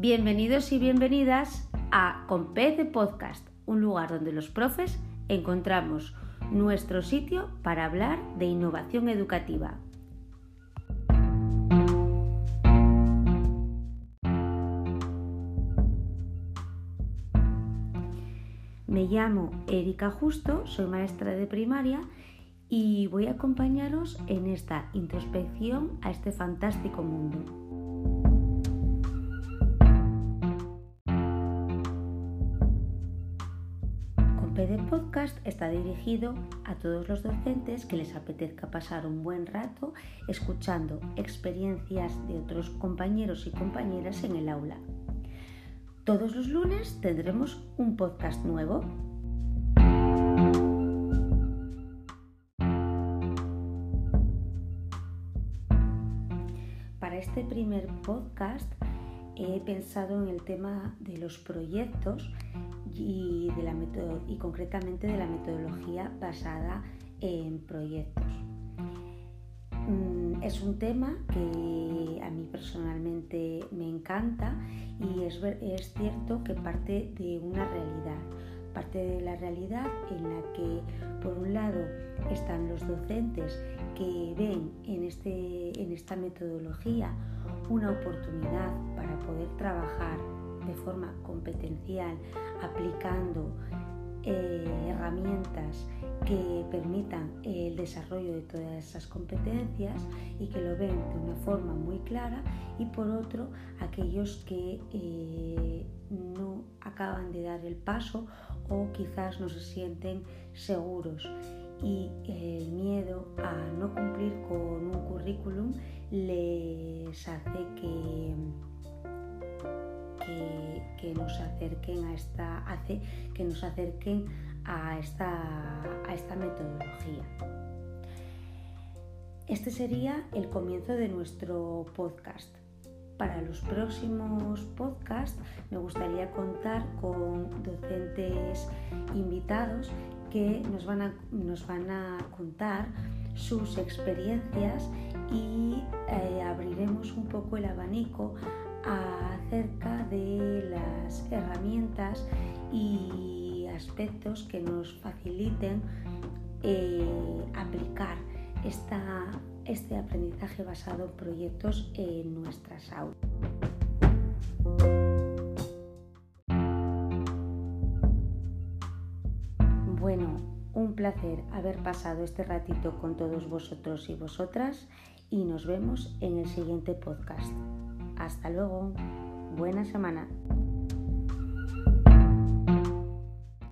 Bienvenidos y bienvenidas a Compete Podcast, un lugar donde los profes encontramos nuestro sitio para hablar de innovación educativa. Me llamo Erika Justo, soy maestra de primaria y voy a acompañaros en esta introspección a este fantástico mundo. PD Podcast está dirigido a todos los docentes que les apetezca pasar un buen rato escuchando experiencias de otros compañeros y compañeras en el aula. Todos los lunes tendremos un podcast nuevo. Para este primer podcast he pensado en el tema de los proyectos y, de la y concretamente de la metodología basada en proyectos. Mm, es un tema que a mí personalmente me encanta y es, es cierto que parte de una realidad, parte de la realidad en la que por un lado están los docentes que ven en, este, en esta metodología una oportunidad para poder trabajar de forma competencial aplicando eh, herramientas que permitan el desarrollo de todas esas competencias y que lo ven de una forma muy clara y por otro aquellos que eh, no acaban de dar el paso o quizás no se sienten seguros. Y el miedo a no cumplir con un currículum les hace que, que, nos acerquen a esta hace que nos acerquen a esta, a esta metodología. Este sería el comienzo de nuestro podcast. Para los próximos podcasts me gustaría contar con docentes invitados que nos van a, nos van a contar sus experiencias y eh, abriremos un poco el abanico acerca de las herramientas y aspectos que nos faciliten eh, aplicar este aprendizaje basado en proyectos en nuestras aulas. Bueno, un placer haber pasado este ratito con todos vosotros y vosotras y nos vemos en el siguiente podcast. Hasta luego. Buena semana.